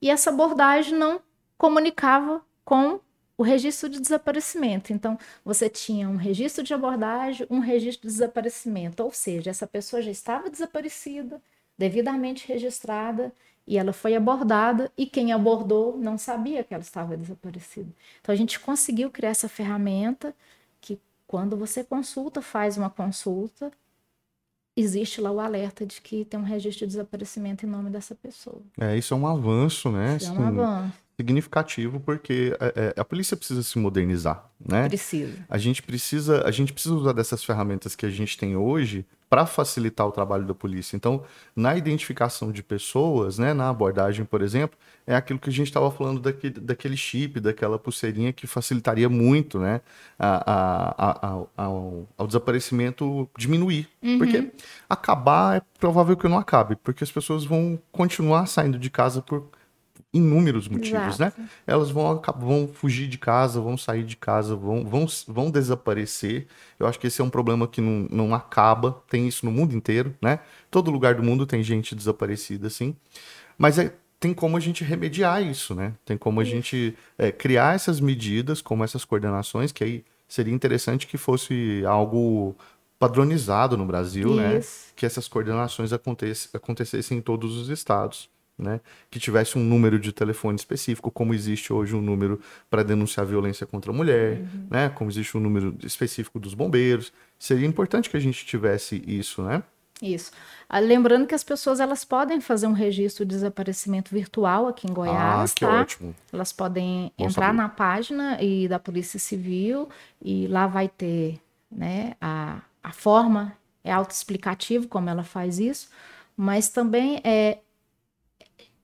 e essa abordagem não comunicava com o registro de desaparecimento. Então, você tinha um registro de abordagem, um registro de desaparecimento, ou seja, essa pessoa já estava desaparecida, devidamente registrada, e ela foi abordada, e quem abordou não sabia que ela estava desaparecida. Então, a gente conseguiu criar essa ferramenta que, quando você consulta, faz uma consulta, existe lá o alerta de que tem um registro de desaparecimento em nome dessa pessoa. É, isso é um avanço, né? Isso é um assim, avanço. Significativo porque é, é, a polícia precisa se modernizar, né? Precisa. A gente precisa, a gente precisa usar dessas ferramentas que a gente tem hoje para facilitar o trabalho da polícia. Então, na identificação de pessoas, né, na abordagem, por exemplo, é aquilo que a gente estava falando daquele, daquele chip, daquela pulseirinha que facilitaria muito, né, a, a- a- a- ao, ao desaparecimento diminuir. Porque acabar é provável que não acabe, porque as pessoas vão continuar saindo de casa por inúmeros motivos, né? Exato. Elas vão, vão fugir de casa, vão sair de casa, vão, vão, vão desaparecer. Eu acho que esse é um problema que não, não acaba. Tem isso no mundo inteiro, né? Todo lugar do mundo tem gente desaparecida, assim. Mas é, tem como a gente remediar isso, né? Tem como a gente é, criar essas medidas, como essas coordenações, que aí seria interessante que fosse algo padronizado no Brasil, né? Isso. Que essas coordenações acontece, acontecessem em todos os estados. Né, que tivesse um número de telefone específico, como existe hoje um número para denunciar violência contra a mulher, uhum. né, como existe um número específico dos bombeiros. Seria importante que a gente tivesse isso, né? Isso. Ah, lembrando que as pessoas elas podem fazer um registro de desaparecimento virtual aqui em Goiás, ah, que tá? ótimo. Elas podem Bom entrar saber. na página e da Polícia Civil e lá vai ter, né, a, a forma é autoexplicativo como ela faz isso, mas também é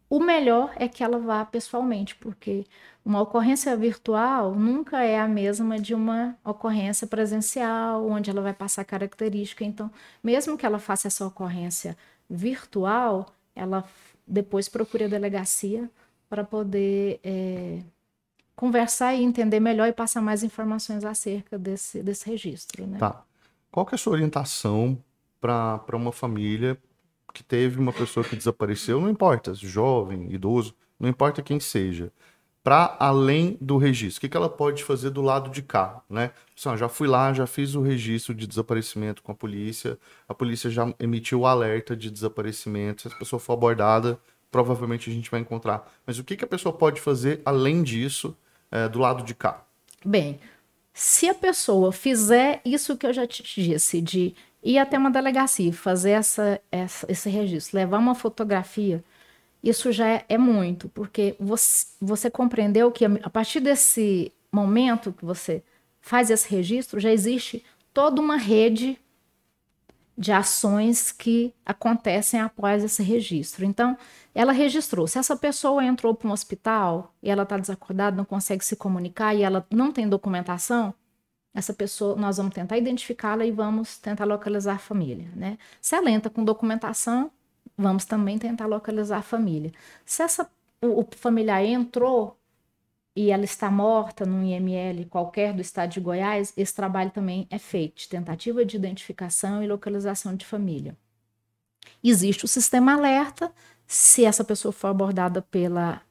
o melhor é que ela vá pessoalmente, porque uma ocorrência virtual nunca é a mesma de uma ocorrência presencial, onde ela vai passar característica. Então, mesmo que ela faça essa ocorrência virtual, ela depois procure a delegacia para poder é, conversar e entender melhor e passar mais informações acerca desse, desse registro. Né? Tá. Qual que é a sua orientação para uma família que teve uma pessoa que desapareceu, não importa, jovem, idoso, não importa quem seja, para além do registro. O que, ela pode fazer do lado de cá, né? Assim, já fui lá, já fiz o registro de desaparecimento com a polícia, a polícia já emitiu o alerta de desaparecimento, se a pessoa for abordada, provavelmente a gente vai encontrar. Mas o que, que a pessoa pode fazer além disso, é, do lado de cá? Bem, se a pessoa fizer isso que eu já te disse, de ir até uma delegacia, fazer essa, essa, esse registro, levar uma fotografia, isso já é, é muito, porque você, você compreendeu que a partir desse momento que você faz esse registro, já existe toda uma rede de ações que acontecem após esse registro. Então, ela registrou. Se essa pessoa entrou para um hospital e ela está desacordada, não consegue se comunicar e ela não tem documentação, essa pessoa, nós vamos tentar identificá-la e vamos tentar localizar a família, né? Se ela entra com documentação, vamos também tentar localizar a família. Se essa, o, o familiar entrou e ela está morta num IML qualquer do estado de Goiás, esse trabalho também é feito, tentativa de identificação e localização de família. Existe o sistema alerta, se essa pessoa for abordada pela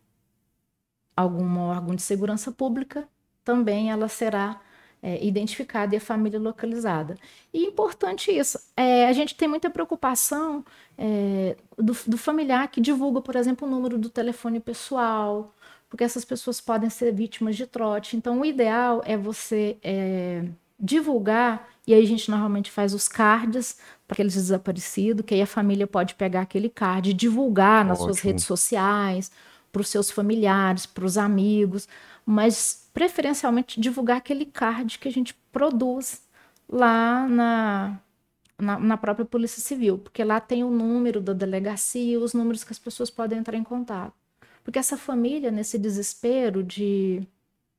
algum órgão de segurança pública, também ela será é, identificada e a família localizada. E importante isso, é, a gente tem muita preocupação é, do, do familiar que divulga, por exemplo, o número do telefone pessoal, porque essas pessoas podem ser vítimas de trote. Então, o ideal é você é, divulgar, e aí a gente normalmente faz os cards para aqueles desaparecidos, que aí a família pode pegar aquele card e divulgar nas Ótimo. suas redes sociais, para os seus familiares, para os amigos, mas preferencialmente divulgar aquele card que a gente produz lá na, na, na, própria Polícia Civil, porque lá tem o número da delegacia, os números que as pessoas podem entrar em contato. Porque essa família, nesse desespero de,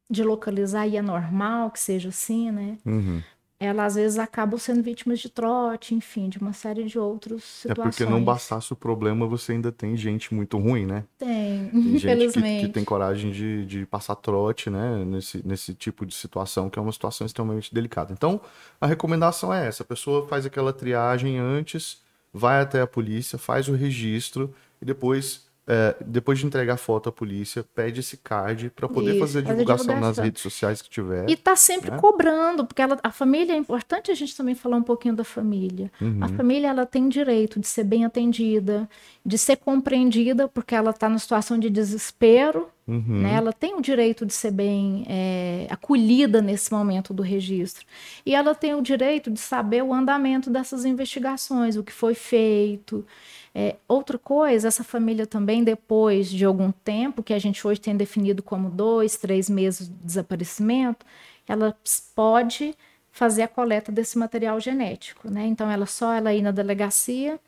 de localizar, e é normal que seja assim, né? Uhum. Ela às vezes acabam sendo vítimas de trote, enfim, de uma série de outros situações. É porque não bastasse o problema, você ainda tem gente muito ruim, né? Tem, tem infelizmente. Gente que, que, tem coragem de, de passar trote, né? Nesse, nesse tipo de situação, que é uma situação extremamente delicada. Então, a recomendação é essa: a pessoa faz aquela triagem antes, vai até a polícia, faz o registro e depois é, depois de entregar a foto à polícia, pede esse card para poder Isso, fazer a divulgação, divulgação, nas redes sociais que tiver. E tá sempre né? cobrando, porque ela, a família é importante a gente também falar um pouquinho da família. Uhum. A família ela tem direito de ser bem atendida, de ser compreendida, porque ela está numa situação de desespero. Uhum. Né? Ela tem o direito de ser bem é, acolhida nesse momento do registro. E ela tem o direito de saber o andamento dessas investigações, o que foi feito. É, outra coisa, essa família também, depois de algum tempo, que a gente hoje tem definido como dois, três meses de desaparecimento, ela pode fazer a coleta desse material genético, né? Então, ela só ela ir na delegacia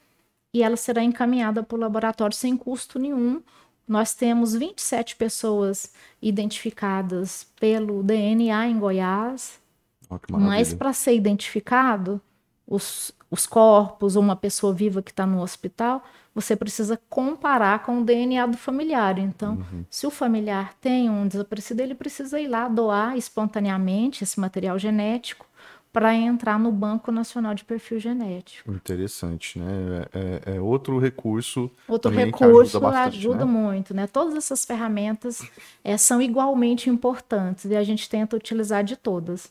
e ela será encaminhada para o laboratório sem custo nenhum. Nós temos 27 pessoas identificadas pelo DNA em Goiás, oh, mas para ser identificado, os, os corpos ou uma pessoa viva que está no hospital, você precisa comparar com o DNA do familiar. Então, uhum. se o familiar tem um desaparecido, ele precisa ir lá doar espontaneamente esse material genético para entrar no Banco Nacional de Perfil Genético. Interessante, né? É, é, é outro recurso. Outro recurso ajuda, bastante, ajuda né? muito, né? Todas essas ferramentas é, são igualmente importantes e a gente tenta utilizar de todas.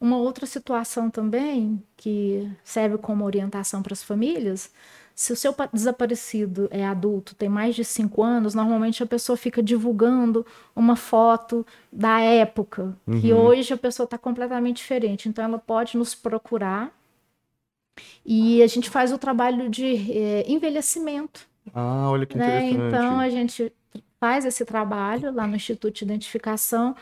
Uma outra situação também que serve como orientação para as famílias Se o seu desaparecido é adulto, tem mais de cinco anos, normalmente a pessoa fica divulgando uma foto da época, uhum. que hoje a pessoa está completamente diferente. Então, ela pode nos procurar e a gente faz o trabalho de é, envelhecimento. Ah, olha que né? interessante. Então, a gente faz esse trabalho lá no Instituto de Identificação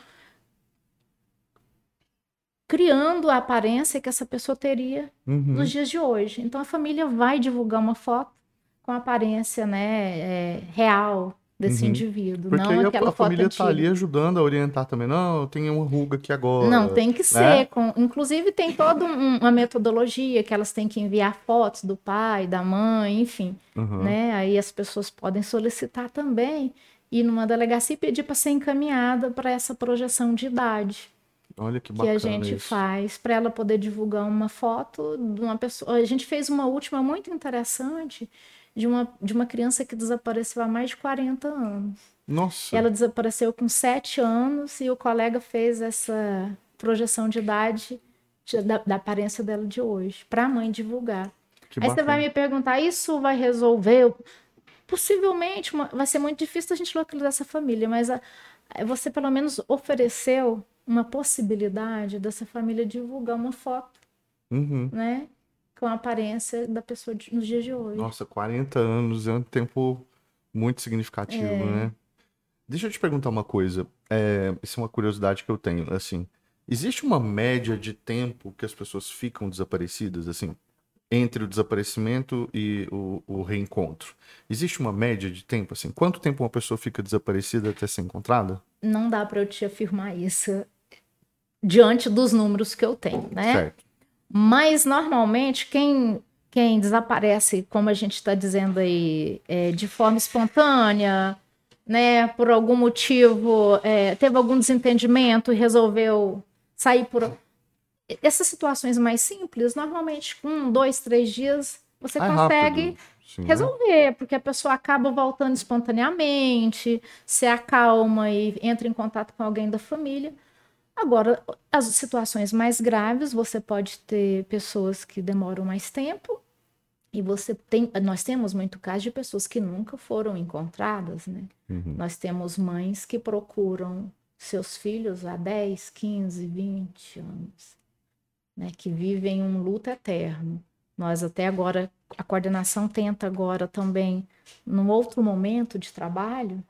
criando a aparência que essa pessoa teria uhum. nos dias de hoje. Então a família vai divulgar uma foto com a aparência né, é, real desse uhum. indivíduo. Porque não aquela a, a família está ali ajudando a orientar também. Não, tenho uma ruga aqui agora. Não, tem que né? ser. Com, inclusive, tem toda um, uma metodologia que elas têm que enviar fotos do pai, da mãe, enfim. Uhum. Né? Aí as pessoas podem solicitar também ir numa delegacia e pedir para ser encaminhada para essa projeção de idade. Olha que bacana. Que a gente isso. faz para ela poder divulgar uma foto de uma pessoa. A gente fez uma última muito interessante de uma, de uma criança que desapareceu há mais de 40 anos. Nossa. Ela desapareceu com 7 anos e o colega fez essa projeção de idade de, da, da, aparência dela de hoje, para a mãe divulgar. Que Aí bacana. você vai me perguntar, isso vai resolver? Possivelmente, uma, vai ser muito difícil a gente localizar essa família, mas a, você pelo menos ofereceu uma possibilidade dessa família divulgar uma foto, uhum. né? Com a aparência da pessoa de, nos dias de hoje. Nossa, 40 anos é um tempo muito significativo, é. né? Deixa eu te perguntar uma coisa. É, isso é uma curiosidade que eu tenho. Assim, existe uma média de tempo que as pessoas ficam desaparecidas, assim, entre o desaparecimento e o, o, reencontro? Existe uma média de tempo, assim? Quanto tempo uma pessoa fica desaparecida até ser encontrada? Não dá para eu te afirmar isso diante dos números que eu tenho, né? Certo. Mas normalmente quem quem desaparece, como a gente está dizendo aí, é, de forma espontânea, né, por algum motivo, é, teve algum desentendimento e resolveu sair por essas situações mais simples, normalmente com dois, três dias você é consegue Sim, né? resolver, porque a pessoa acaba voltando espontaneamente, se acalma e entra em contato com alguém da família. Agora, as situações mais graves, você pode ter pessoas que demoram mais tempo, e você tem, nós temos muito caso de pessoas que nunca foram encontradas, né? Uhum. Nós temos mães que procuram seus filhos há 10, 15, 20 anos, né? Que vivem um luto eterno. Nós até agora, a coordenação tenta agora também, num outro momento de trabalho,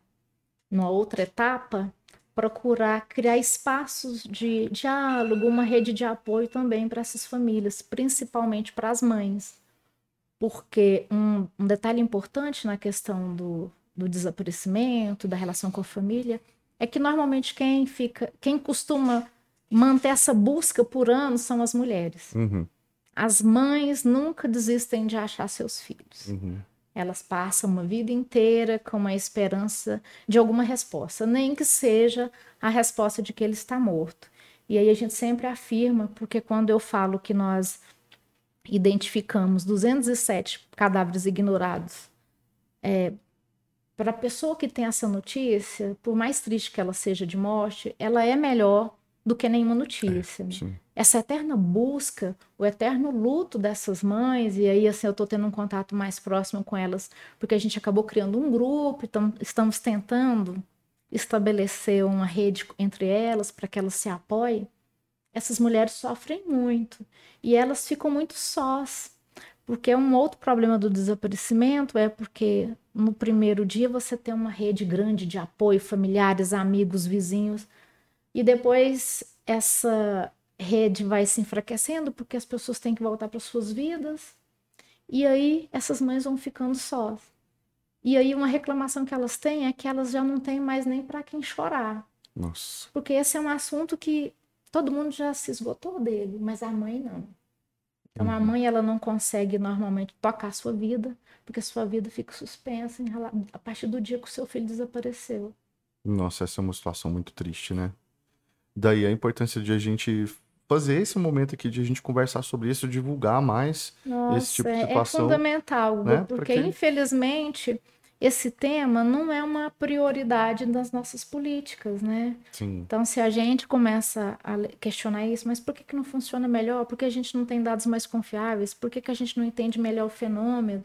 numa outra etapa, procurar criar espaços de diálogo, uma rede de apoio também para essas famílias, principalmente para as mães. Porque um, um, detalhe importante na questão do, do desaparecimento, da relação com a família, é que normalmente quem fica, quem costuma manter essa busca por anos são as mulheres. Uhum. As mães nunca desistem de achar seus filhos. Uhum. Elas passam uma vida inteira com a esperança de alguma resposta, nem que seja a resposta de que ele está morto. E aí a gente sempre afirma, porque quando eu falo que nós identificamos 207 cadáveres ignorados, é, para a pessoa que tem essa notícia, por mais triste que ela seja de morte, ela é melhor do que nenhuma notícia. É, né? essa eterna busca, o eterno luto dessas mães, e aí assim eu estou tendo um contato mais próximo com elas, porque a gente acabou criando um grupo, então estamos tentando estabelecer uma rede entre elas para que elas se apoiem. Essas mulheres sofrem muito e elas ficam muito sós, porque um outro problema do desaparecimento é porque no primeiro dia você tem uma rede grande de apoio, familiares, amigos, vizinhos, e depois essa rede vai se enfraquecendo porque as pessoas têm que voltar para suas vidas. E aí essas mães vão ficando sós. E aí uma reclamação que elas têm é que elas já não têm mais nem para quem chorar. Nossa. Porque esse é um assunto que todo mundo já se esgotou dele, mas a mãe não. Então uhum. a mãe ela não consegue normalmente tocar a sua vida, porque a sua vida fica suspensa a partir do dia que o seu filho desapareceu. Nossa, essa é uma situação muito triste, né? Daí a importância de a gente fazer esse momento aqui de a gente conversar sobre isso, divulgar mais Nossa, esse tipo de é situação. É fundamental, né? porque Porque infelizmente esse tema não é uma prioridade das nossas políticas, né? Sim. Então, se a gente começa a questionar isso, mas por que, que não funciona melhor? Por que a gente não tem dados mais confiáveis? Por que, que a gente não entende melhor o fenômeno?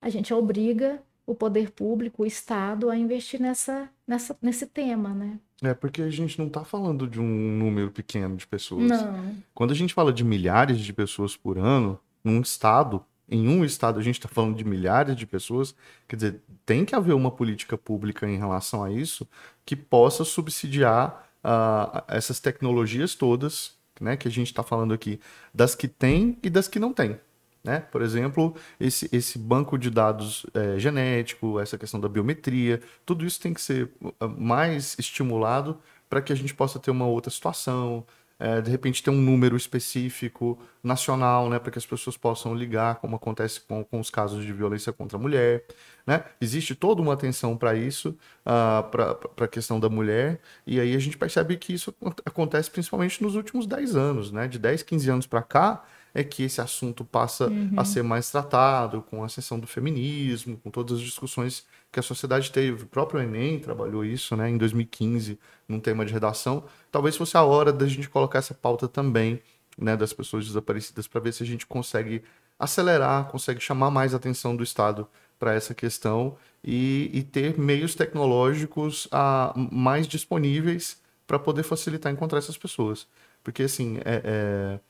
a gente obriga o poder público, o Estado, a investir nessa, nessa, nesse tema, né? É porque a gente não está falando de um número pequeno de pessoas. Não. Quando a gente fala de milhares de pessoas por ano, num estado, em um estado a gente está falando de milhares de pessoas, quer dizer, tem que haver uma política pública em relação a isso que possa subsidiar uh, essas tecnologias todas, né, que a gente está falando aqui, das que tem e das que não tem. Né? Por exemplo, esse, esse banco de dados é, genético, essa questão da biometria, tudo isso tem que ser ah, mais estimulado para que a gente possa ter uma outra situação, é, de repente ter um número específico nacional, né, para que as pessoas possam ligar, como acontece com, com os casos de violência contra a mulher. Né? Existe toda uma atenção para isso, uh, para a questão da mulher, e aí a gente percebe que isso acontece principalmente nos últimos 10 anos, né? de 10, 15 anos para cá, é que esse assunto passa uhum. a ser mais tratado, com a ascensão do feminismo, com todas as discussões que a sociedade teve. O próprio Enem trabalhou isso né, em 2015, num tema de redação. Talvez fosse a hora da gente colocar essa pauta também né, das pessoas desaparecidas para ver se a gente consegue acelerar, consegue chamar mais atenção do Estado para essa questão e, e, ter meios tecnológicos a, ah, mais disponíveis para poder facilitar encontrar essas pessoas. Porque, assim, é, é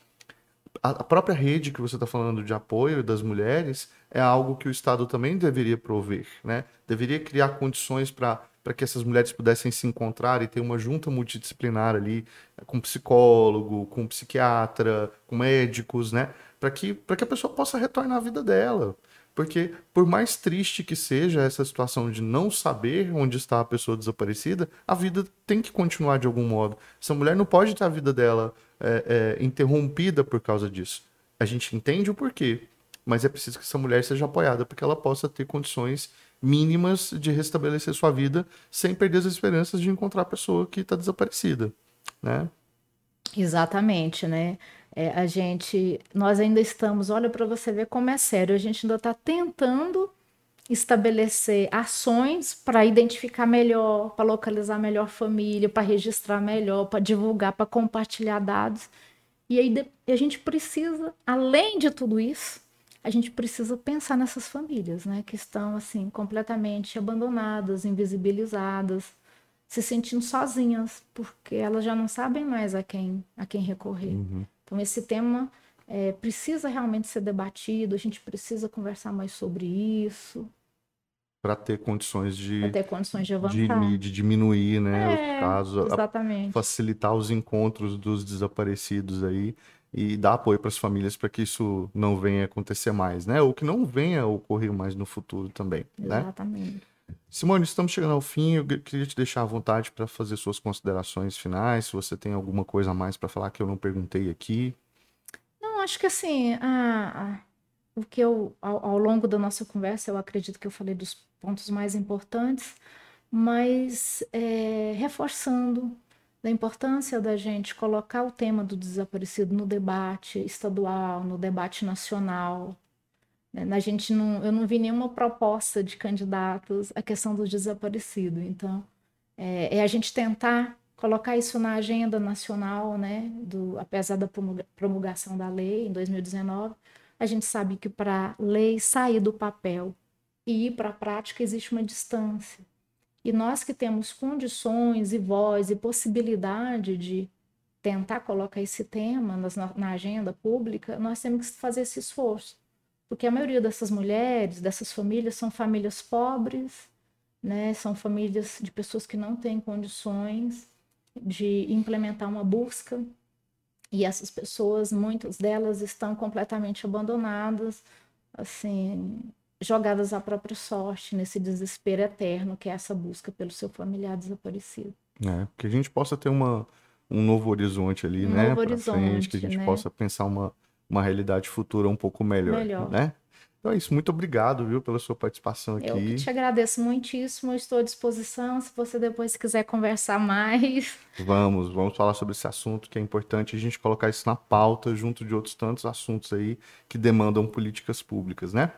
a própria rede que você está falando de apoio das mulheres é algo que o Estado também deveria prover, né? Deveria criar condições para para que essas mulheres pudessem se encontrar e ter uma junta multidisciplinar ali, com psicólogo, com psiquiatra, com médicos, né? Para que, que a pessoa possa retornar à vida dela. Porque, por mais triste que seja essa situação de não saber onde está a pessoa desaparecida, a vida tem que continuar de algum modo. Essa mulher não pode ter a vida dela é, é, interrompida por causa disso. A gente entende o porquê, mas é preciso que essa mulher seja apoiada para que ela possa ter condições mínimas de restabelecer sua vida sem perder as esperanças de encontrar a pessoa que está desaparecida, né? Exatamente, né? É, a gente, nós ainda estamos, olha para você ver como é sério, a gente ainda está tentando estabelecer ações para identificar melhor, para localizar melhor família, para registrar melhor, para divulgar, para compartilhar dados. E aí a gente precisa, além de tudo isso, a gente precisa pensar nessas famílias, né, que estão assim completamente abandonadas, invisibilizadas, se sentindo sozinhas, porque elas já não sabem mais a quem a quem recorrer. Uhum. Então esse tema é, precisa realmente ser debatido, a gente precisa conversar mais sobre isso para ter condições de ter condições de avançar, de, de diminuir, né, é, casos, exatamente. facilitar os encontros dos desaparecidos aí e dar apoio para as famílias para que isso não venha acontecer mais, né, ou que não venha a ocorrer mais no futuro também, né? exatamente. Né? Simone, estamos chegando ao fim. Eu queria te deixar à vontade para fazer suas considerações finais. Se você tem alguma coisa a mais para falar que eu não perguntei aqui. Não, acho que assim, a, o que eu, ao, ao longo da nossa conversa, eu acredito que eu falei dos pontos mais importantes, mas é, reforçando da importância da gente colocar o tema do desaparecido no debate estadual, no debate nacional. Né? A gente não, eu não vi nenhuma proposta de candidatos à questão do desaparecido. Então, é, é a gente tentar colocar isso na agenda nacional, né? Do, apesar da promulgação da lei em 2019, a gente sabe que para lei sair do papel e ir para a prática existe uma distância. E nós que temos condições e voz e possibilidade de tentar colocar esse tema nas, na agenda pública, nós temos que fazer esse esforço. Porque a maioria dessas mulheres, dessas famílias, são famílias pobres, né? são famílias de pessoas que não têm condições de implementar uma busca. E essas pessoas, muitas delas estão completamente abandonadas, assim, jogadas à própria sorte, nesse desespero eterno que é essa busca pelo seu familiar desaparecido. É, que a gente possa ter uma, um novo horizonte ali, um né? Novo horizonte, frente, que a gente né? possa pensar uma, uma realidade futura um pouco melhor, melhor. né? Então é isso, muito obrigado, viu, pela sua participação aqui. Eu te agradeço muitíssimo, estou à disposição, se você depois quiser conversar mais. Vamos, vamos falar sobre esse assunto que é importante a gente colocar isso na pauta junto de outros tantos assuntos aí que demandam políticas públicas, né?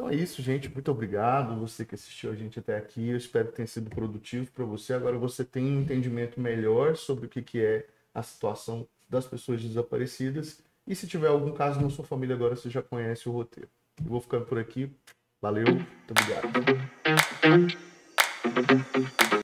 Então é isso, gente. Muito obrigado. Você que assistiu a gente até aqui. Eu espero que tenha sido produtivo para você. Agora você tem um entendimento melhor sobre o que, que é a situação das pessoas desaparecidas. E se tiver algum caso na sua família agora, você já conhece o roteiro. Eu vou ficando por aqui. Valeu, muito obrigado.